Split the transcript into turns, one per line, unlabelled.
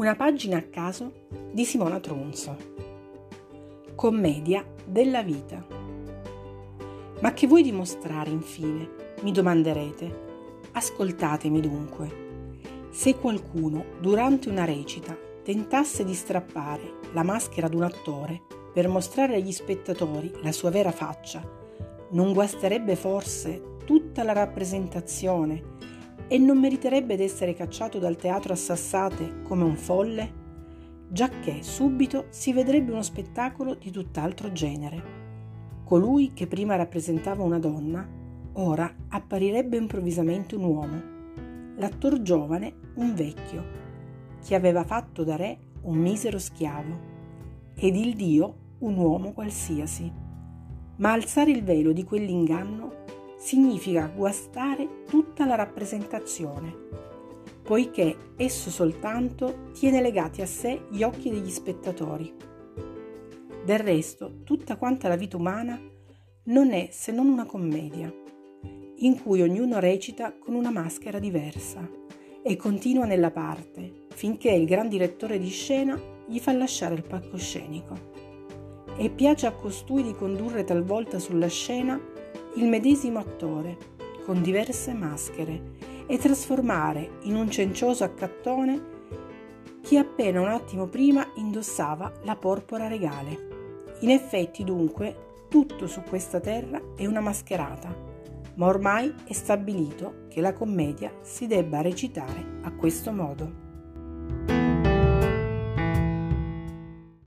Una pagina a caso di Simona Tronzo. Commedia della vita. Ma che vuoi dimostrare infine? Mi domanderete. Ascoltatemi dunque. Se qualcuno durante una recita tentasse di strappare la maschera ad un attore per mostrare agli spettatori la sua vera faccia, non guasterebbe forse tutta la rappresentazione e non meriterebbe d'essere cacciato dal teatro a sassate come un folle? Giacché subito si vedrebbe uno spettacolo di tutt'altro genere. Colui che prima rappresentava una donna, ora apparirebbe improvvisamente un uomo. L'attor giovane un vecchio, che aveva fatto da re un misero schiavo, ed il dio un uomo qualsiasi. Ma alzare il velo di quell'inganno significa guastare tutta la rappresentazione, poiché esso soltanto tiene legati a sé gli occhi degli spettatori. Del resto, tutta quanta la vita umana non è se non una commedia, in cui ognuno recita con una maschera diversa e continua nella parte, finché il gran direttore di scena gli fa lasciare il palcoscenico. E piace a costui di condurre talvolta sulla scena il medesimo attore, con diverse maschere, e trasformare in un cencioso accattone chi appena un attimo prima indossava la porpora regale. In effetti, dunque, tutto su questa terra è una mascherata, ma ormai è stabilito che la commedia si debba recitare a questo modo.